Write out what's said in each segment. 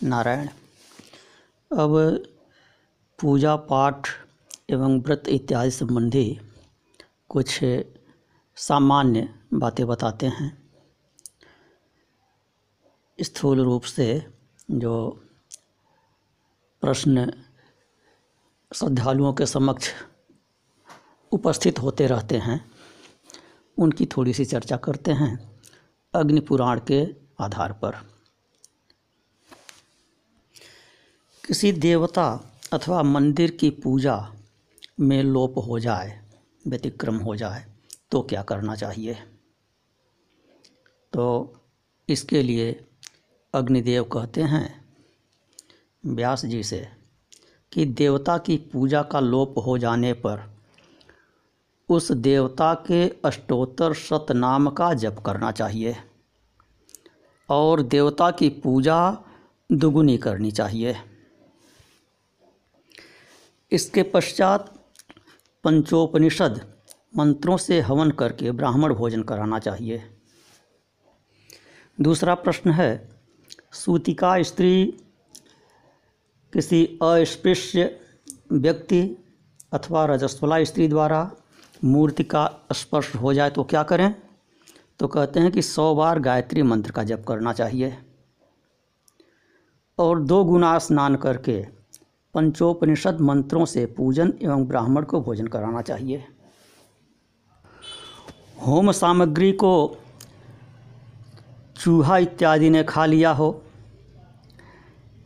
नारायण। अब पूजा पाठ एवं व्रत इत्यादि संबंधी कुछ सामान्य बातें बताते हैं। स्थूल रूप से जो प्रश्न श्रद्धालुओं के समक्ष उपस्थित होते रहते हैं, उनकी थोड़ी सी चर्चा करते हैं अग्नि पुराण के आधार पर। किसी देवता अथवा मंदिर की पूजा में लोप हो जाए, व्यतिक्रम हो जाए तो क्या करना चाहिए? तो इसके लिए अग्निदेव कहते हैं, व्यास जी से, कि देवता की पूजा का लोप हो जाने पर उस देवता के अष्टोत्तर शतनाम का जप करना चाहिए और देवता की पूजा दुगुनी करनी चाहिए। इसके पश्चात पंचोपनिषद मंत्रों से हवन करके ब्राह्मण भोजन कराना चाहिए। दूसरा प्रश्न है सूतिका स्त्री किसी अस्पृश्य व्यक्ति अथवा रजस्वला स्त्री द्वारा मूर्ति का स्पर्श हो जाए तो क्या करें? तो कहते हैं कि सौ बार गायत्री मंत्र का जप करना चाहिए। और दो गुना स्नान करके पंचोपनिषद मंत्रों से पूजन एवं ब्राह्मण को भोजन कराना चाहिए। होम सामग्री को चूहा इत्यादि ने खा लिया हो,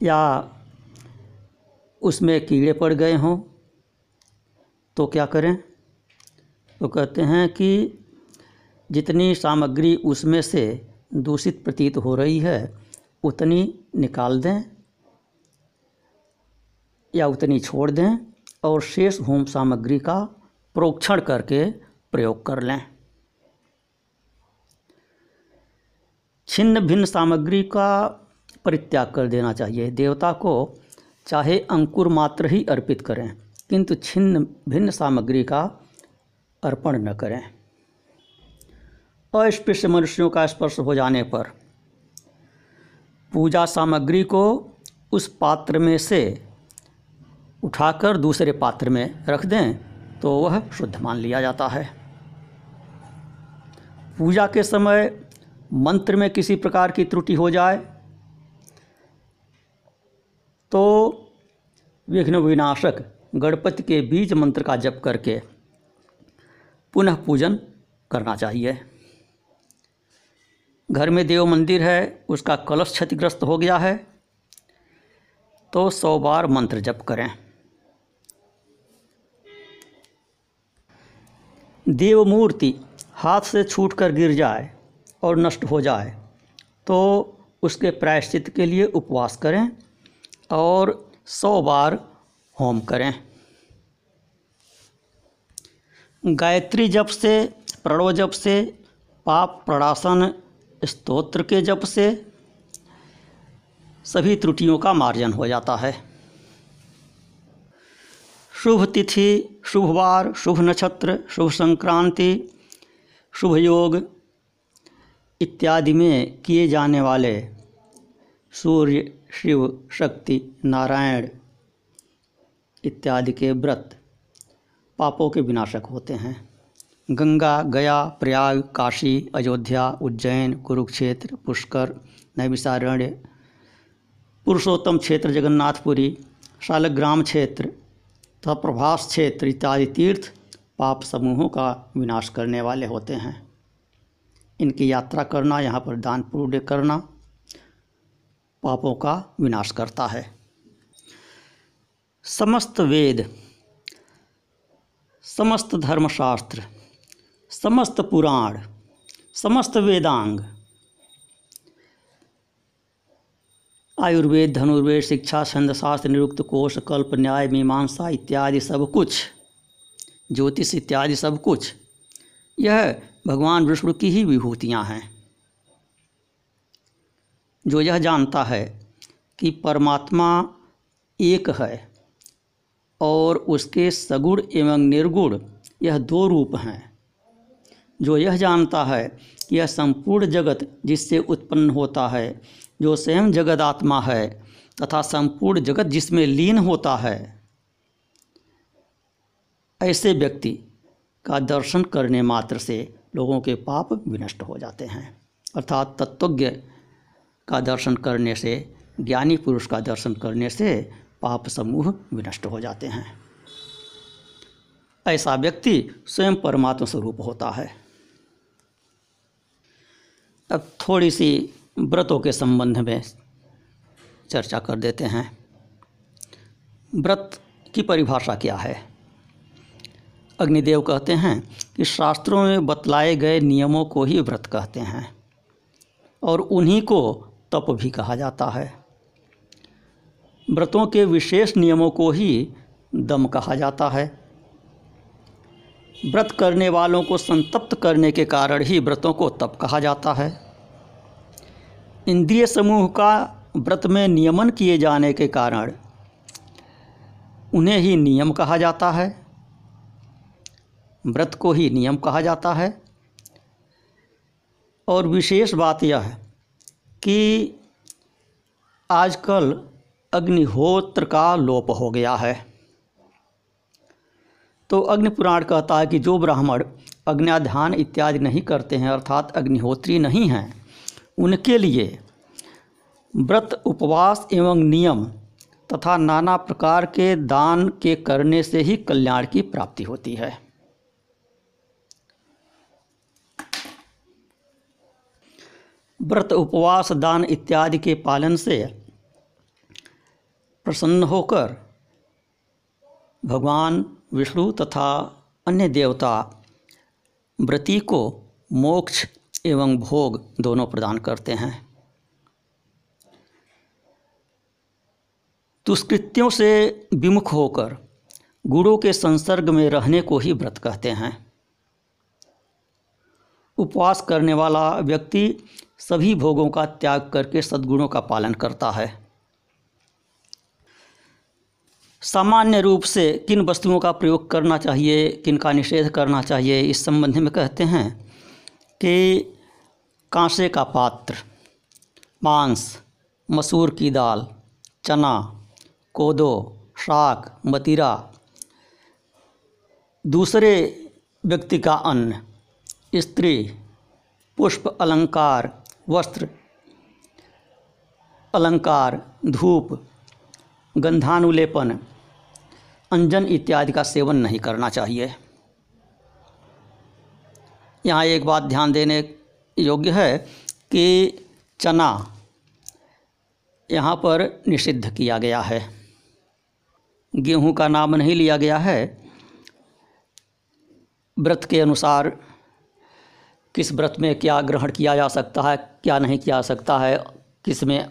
या उसमें कीड़े पड़ गए हों तो क्या करें? तो कहते हैं कि जितनी सामग्री उसमें से दूषित प्रतीत हो रही है, उतनी निकाल दें। या उतनी छोड़ दें और शेष होम सामग्री का प्रोक्षण करके प्रयोग कर लें। छिन्न भिन्न सामग्री का परित्याग कर देना चाहिए। देवता को चाहे अंकुर मात्र ही अर्पित करें, किंतु छिन्न भिन्न सामग्री का अर्पण न करें। अस्पृश्य मनुष्यों का स्पर्श हो जाने पर पूजा सामग्री को उस पात्र में से उठाकर दूसरे पात्र में रख दें तो वह शुद्ध मान लिया जाता है। पूजा के समय मंत्र में किसी प्रकार की त्रुटि हो जाए तो विघ्न विनाशक गणपति के बीज मंत्र का जप करके पुनः पूजन करना चाहिए। घर में देव मंदिर है, उसका कलश क्षतिग्रस्त हो गया है तो सौ बार मंत्र जप करें। देव मूर्ति हाथ से छूट कर गिर जाए और नष्ट हो जाए तो उसके प्रायश्चित के लिए उपवास करें और सौ बार होम करें। गायत्री जप से, प्रणव जप से, पाप प्रणाशन स्तोत्र के जप से सभी त्रुटियों का मार्जन हो जाता है। शुभ तिथि शुभ वार शुभ नक्षत्र शुभ संक्रांति शुभ योग इत्यादि में किए जाने वाले सूर्य, शिव, शक्ति, नारायण इत्यादि के व्रत पापों के विनाशक होते हैं। गंगा, गया, प्रयाग, काशी, अयोध्या, उज्जैन, कुरुक्षेत्र, पुष्कर नैविसारण्य पुरुषोत्तम क्षेत्र, जगन्नाथपुरी, शालग्राम क्षेत्र तथा प्रभास क्षेत्र इत्यादि तीर्थ पाप समूहों का विनाश करने वाले होते हैं। इनकी यात्रा करना, यहाँ पर दान पुण्य करना पापों का विनाश करता है। समस्त वेद, समस्त धर्मशास्त्र, समस्त पुराण, समस्त वेदांग आयुर्वेद, धनुर्वेद, शिक्षा छंदशास्त्र निरुक्त कोष, कल्प, न्याय, मीमांसा इत्यादि सब कुछ, ज्योतिष इत्यादि सब कुछ, यह भगवान विष्णु की ही विभूतियाँ हैं। जो यह जानता है कि परमात्मा एक है और उसके सगुण एवं निर्गुण यह दो रूप हैं। जो यह जानता है कि यह संपूर्ण जगत जिससे उत्पन्न होता है जो स्वयं जगदात्मा है तथा संपूर्ण जगत जिसमें लीन होता है, ऐसे व्यक्ति का दर्शन करने मात्र से लोगों के पाप विनष्ट हो जाते हैं। अर्थात तत्वज्ञ का दर्शन करने से, ज्ञानी पुरुष का दर्शन करने से पाप समूह विनष्ट हो जाते हैं। ऐसा व्यक्ति स्वयं परमात्मा स्वरूप होता है। अब थोड़ी सी व्रतों के संबंध में चर्चा कर देते हैं। व्रत की परिभाषा क्या है? अग्निदेव कहते हैं कि शास्त्रों में बतलाए गए नियमों को ही व्रत कहते हैं और उन्हीं को तप भी कहा जाता है। व्रतों के विशेष नियमों को ही दम कहा जाता है। व्रत करने वालों को संतप्त करने के कारण ही व्रतों को तप कहा जाता है। इंद्रिय समूह का व्रत में नियमन किए जाने के कारण उन्हें ही नियम कहा जाता है। व्रत को ही नियम कहा जाता है। और विशेष बात यह है कि आजकल अग्निहोत्र का लोप हो गया है। तो अग्नि पुराण कहता है कि जो ब्राह्मण अग्न्याध्यान इत्यादि नहीं करते हैं, अर्थात अग्निहोत्री नहीं हैं उनके लिए व्रत, उपवास एवं नियम तथा नाना प्रकार के दान के करने से ही कल्याण की प्राप्ति होती है। व्रत, उपवास, दान इत्यादि के पालन से प्रसन्न होकर भगवान विष्णु तथा अन्य देवता व्रती को मोक्ष एवं भोग दोनों प्रदान करते हैं। दुष्कृत्यों से विमुख होकर गुरु के संसर्ग में रहने को ही व्रत कहते हैं। उपवास करने वाला व्यक्ति सभी भोगों का त्याग करके सद्गुणों का पालन करता है। सामान्य रूप से किन वस्तुओं का प्रयोग करना चाहिए, किन का निषेध करना चाहिए, इस संबंध में कहते हैं। कि कांसे का पात्र, मांस, मसूर की दाल, चना, कोदो, शाक, मतीरा, दूसरे व्यक्ति का अन्न, स्त्री, पुष्प, अलंकार, वस्त्र, अलंकार, धूप, गंधानुलेपन, अंजन इत्यादि का सेवन नहीं करना चाहिए। यहाँ एक बात ध्यान देने योग्य है कि चना यहाँ पर निषिद्ध किया गया है। गेहूँ का नाम नहीं लिया गया है। व्रत के अनुसार किस व्रत में क्या ग्रहण किया जा सकता है, क्या नहीं किया जा सकता है, किसमें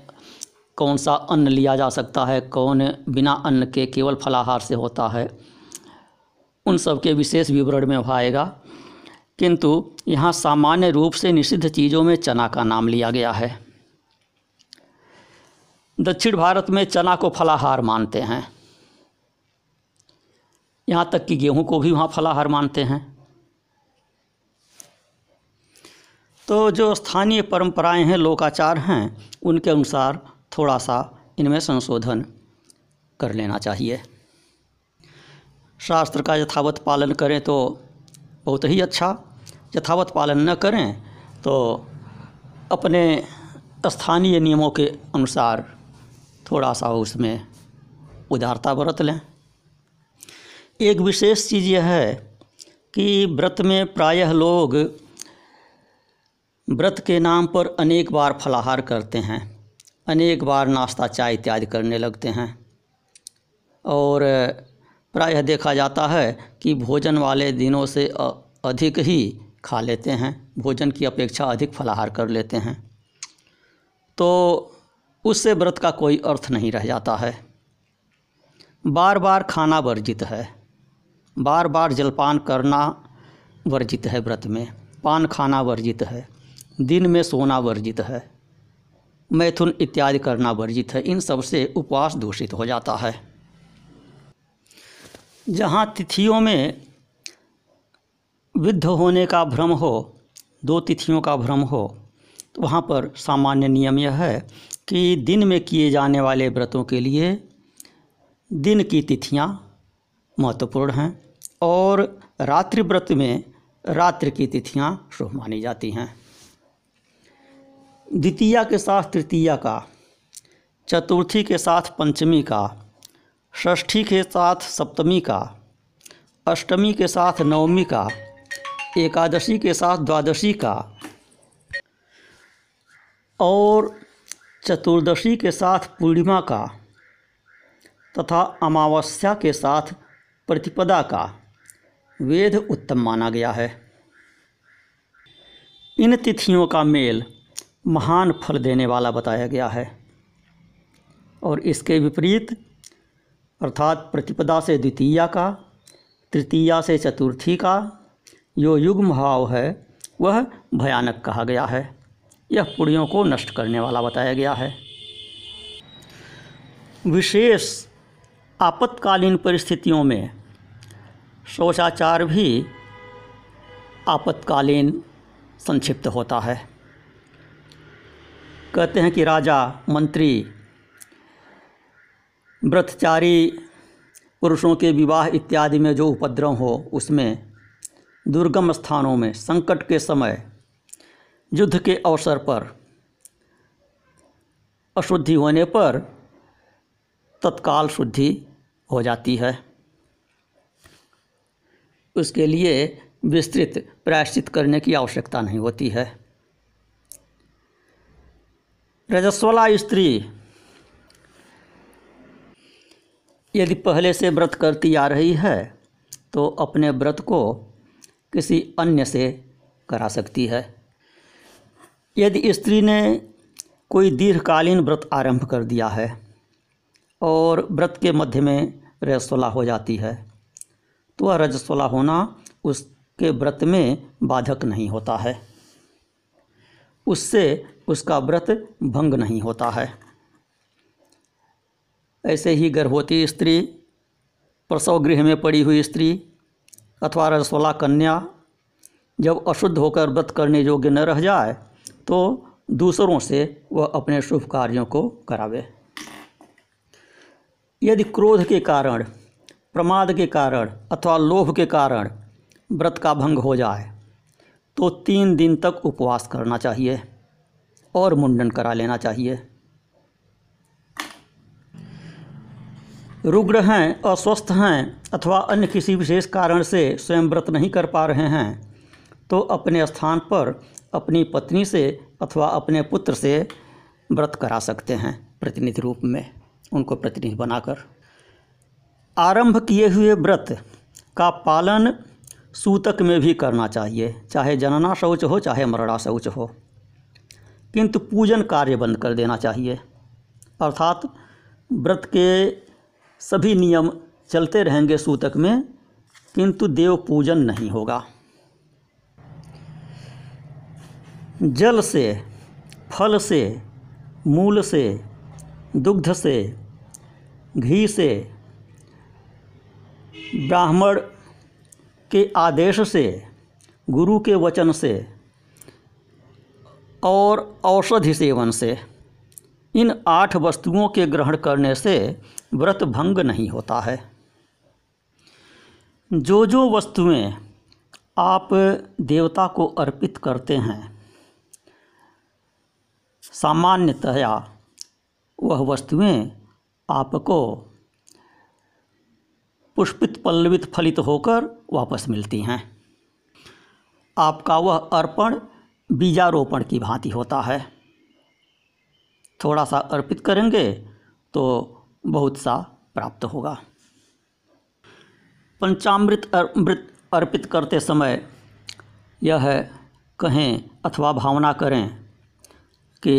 कौन सा अन्न लिया जा सकता है, कौन बिना अन्न के केवल फलाहार से होता है, उन सब के विशेष विवरण में आएगा। किंतु यहाँ सामान्य रूप से निषिद्ध चीज़ों में चना का नाम लिया गया है। दक्षिण भारत में चना को फलाहार मानते हैं। यहाँ तक कि गेहूँ को भी वहाँ फलाहार मानते हैं। तो जो स्थानीय परंपराएँ हैं, लोकाचार हैं, उनके अनुसार थोड़ा सा इनमें संशोधन कर लेना चाहिए। शास्त्र का यथावत पालन करें तो बहुत ही अच्छा यथावत पालन न करें तो अपने स्थानीय नियमों के अनुसार थोड़ा सा उसमें उदारता बरत लें। एक विशेष चीज़ यह है कि व्रत में प्रायः लोग व्रत के नाम पर अनेक बार फलाहार करते हैं, अनेक बार नाश्ता चाय इत्यादि करने लगते हैं और प्रायः देखा जाता है कि भोजन वाले दिनों से अधिक ही खा लेते हैं। भोजन की अपेक्षा अधिक फलाहार कर लेते हैं। तो उससे व्रत का कोई अर्थ नहीं रह जाता है। बार बार खाना वर्जित है। बार बार जलपान करना वर्जित है व्रत में। पान खाना वर्जित है। दिन में सोना वर्जित है। मैथुन इत्यादि करना वर्जित है। इन सबसे उपवास दूषित हो जाता है। जहाँ तिथियों में विद्ध होने का भ्रम हो, दो तिथियों का भ्रम हो तो वहाँ पर सामान्य नियम यह है कि दिन में किए जाने वाले व्रतों के लिए दिन की तिथियाँ महत्वपूर्ण हैं और रात्रि व्रत में रात्रि की तिथियाँ शुभ मानी जाती हैं। द्वितीया के साथ तृतीया का, चतुर्थी के साथ पंचमी का षष्ठी के साथ सप्तमी का, अष्टमी के साथ नवमी का, एकादशी के साथ द्वादशी का और चतुर्दशी के साथ पूर्णिमा का तथा अमावस्या के साथ प्रतिपदा का वेद उत्तम माना गया है। इन तिथियों का मेल महान फल देने वाला बताया गया है और इसके विपरीत अर्थात प्रतिपदा से द्वितीया का, तृतीया से चतुर्थी का जो युग्म भाव है, वह भयानक कहा गया है। यह पुड़ियों को नष्ट करने वाला बताया गया है। विशेष आपातकालीन परिस्थितियों में शौचाचार भी आपातकालीन संक्षिप्त होता है। कहते हैं कि राजा, मंत्री व्रतचारी पुरुषों के विवाह इत्यादि में जो उपद्रव हो, उसमें दुर्गम स्थानों में संकट के समय, युद्ध के अवसर पर, अशुद्धि होने पर तत्काल शुद्धि हो जाती है। उसके लिए विस्तृत, प्रायश्चित करने की आवश्यकता नहीं होती है। रजस्वला स्त्री यदि पहले से व्रत करती आ रही है तो अपने व्रत को किसी अन्य से करा सकती है। यदि स्त्री ने कोई दीर्घकालीन व्रत आरंभ कर दिया है और व्रत के मध्य में रजस्वला हो जाती है तो वह रजस्वला होना उसके व्रत में बाधक नहीं होता है। उससे उसका व्रत भंग नहीं होता है। ऐसे ही गर्भवती स्त्री प्रसव गृह में पड़ी हुई स्त्री, अथवा रजस्वला कन्या, जब अशुद्ध होकर व्रत करने योग्य न रह जाए तो दूसरों से वह अपने शुभ कार्यों को करावे। यदि क्रोध के कारण, प्रमाद के कारण, अथवा लोभ के कारण व्रत का भंग हो जाए तो तीन दिन तक उपवास करना चाहिए और मुंडन करा लेना चाहिए। रुग्ण हैं, अस्वस्थ हैं अथवा अन्य किसी विशेष कारण से स्वयं व्रत नहीं कर पा रहे हैं तो अपने स्थान पर अपनी पत्नी से अथवा अपने पुत्र से व्रत करा सकते हैं प्रतिनिधि रूप में, उनको प्रतिनिधि बनाकर। आरंभ किए हुए व्रत का पालन सूतक में भी करना चाहिए, चाहे जनना शौच हो, चाहे मरणा शौच हो। किंतु पूजन कार्य बंद कर देना चाहिए। अर्थात व्रत के सभी नियम चलते रहेंगे सूतक में, किंतु देव पूजन नहीं होगा। जल से, फल से, मूल से, दुग्ध से, घी से, ब्राह्मण के आदेश से, गुरु के वचन से, और औषधि सेवन से, इन आठ वस्तुओं के ग्रहण करने से व्रत भंग नहीं होता है। जो जो वस्तुएँ आप देवता को अर्पित करते हैं, सामान्यतया वह वस्तुएँ आपको पुष्पित पल्लवित फलित होकर वापस मिलती हैं। आपका वह अर्पण बीजारोपण की भांति होता है। थोड़ा सा अर्पित करेंगे तो बहुत सा प्राप्त होगा। पंचामृत अमृत अर्पित करते समय यह कहें अथवा भावना करें कि,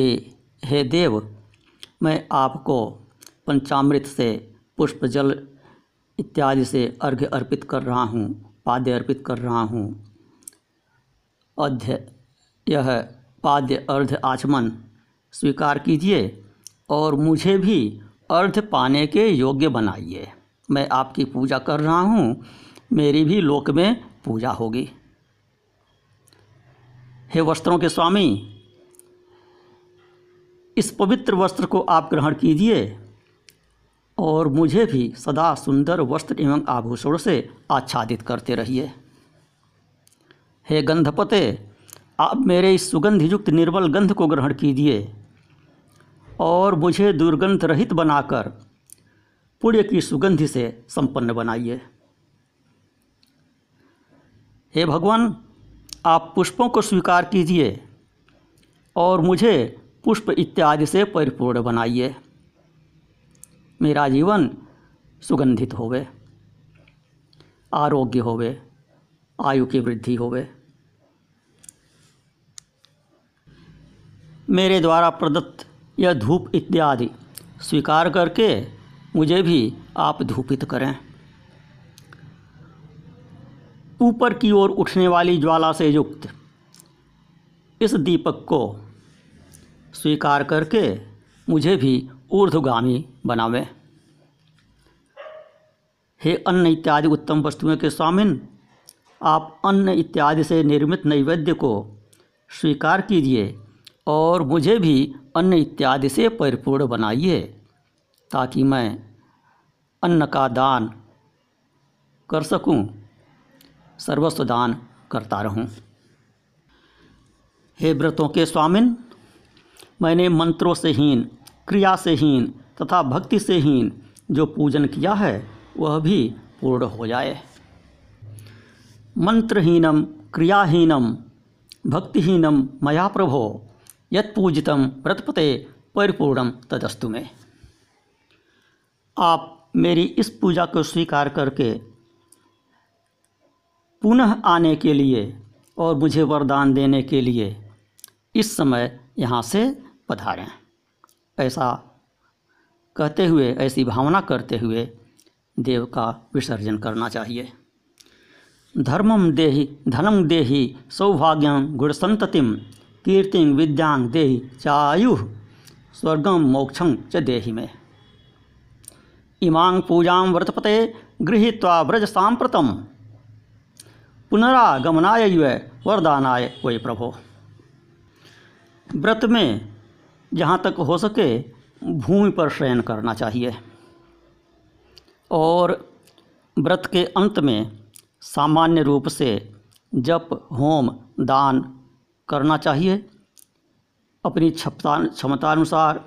हे देव, मैं आपको पंचामृत से पुष्प जल इत्यादि से अर्घ्य अर्पित कर रहा हूँ, पाद्य अर्पित कर रहा हूँ। अध्य, यह पाद्य अर्ध आचमन स्वीकार कीजिए और मुझे भी अर्ध पाने के योग्य बनाइए। मैं आपकी पूजा कर रहा हूँ। मेरी भी लोक में पूजा होगी। हे वस्त्रों के स्वामी, इस पवित्र वस्त्र को आप ग्रहण कीजिए और मुझे भी सदा सुंदर वस्त्र एवं आभूषण से आच्छादित करते रहिए। हे गंधपते, आप मेरे इस सुगंधयुक्त निर्बल गंध को ग्रहण कीजिए। और मुझे दुर्गंध रहित बनाकर पुण्य की सुगंधि से संपन्न बनाइए। हे भगवान, आप पुष्पों को स्वीकार कीजिए और मुझे पुष्प इत्यादि से परिपूर्ण बनाइए। मेरा जीवन सुगंधित होवे, आरोग्य होवे, आयु की वृद्धि होवे। मेरे द्वारा प्रदत्त यह धूप इत्यादि स्वीकार करके मुझे भी आप धूपित करें। ऊपर की ओर उठने वाली ज्वाला से युक्त इस दीपक को स्वीकार करके मुझे भी ऊर्ध्वगामी बनावें। हे अन्न इत्यादि उत्तम वस्तुओं के स्वामिन, आप अन्न इत्यादि से निर्मित नैवेद्य को स्वीकार कीजिए। और मुझे भी अन्न इत्यादि से परिपूर्ण बनाइए ताकि मैं अन्न का दान कर सकूँ, सर्वस्व दान करता रहूँ। हे व्रतों के स्वामिन, मैंने मंत्रों से हीन, क्रिया से हीन तथा भक्ति से हीन जो पूजन किया है, वह भी पूर्ण हो जाए। मंत्रहीनम, क्रियाहीनम, भक्तिहीनम मया प्रभो। यत्पूजितम व्रतपते परिपूर्णम तदस्तु में। आप मेरी इस पूजा को स्वीकार करके पुनः आने के लिए और मुझे वरदान देने के लिए इस समय यहाँ से पधारें। ऐसा कहते हुए, ऐसी भावना करते हुए देव का विसर्जन करना चाहिए। धर्मम देहि धनम देहि सौभाग्यम गुणसंततिम कीर्ति विद्यांग देहि चायु स्वर्गम मोक्षं च देहि में। इमांग पूजा व्रतपते गृहीत्वा व्रज सांप्रतम पुनरागमनाय वरदानाय वै प्रभो। व्रत में जहाँ तक हो सके भूमि पर शयन करना चाहिए। और व्रत के अंत में सामान्य रूप से जप, होम, दान करना चाहिए। अपनी क्षमता, क्षमतानुसार,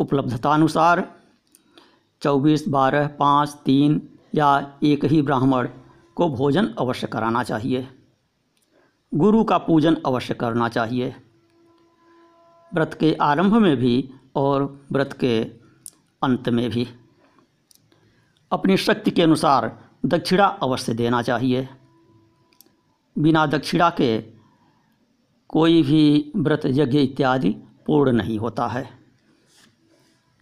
उपलब्धतानुसार, चौबीस, बारह, पाँच, तीन या एक ही ब्राह्मण को भोजन अवश्य कराना चाहिए। गुरु का पूजन अवश्य करना चाहिए। व्रत के आरंभ में भी और व्रत के अंत में भी अपनी शक्ति के अनुसार दक्षिणा अवश्य देना चाहिए। बिना दक्षिणा के कोई भी व्रत यज्ञ इत्यादि पूर्ण नहीं होता है।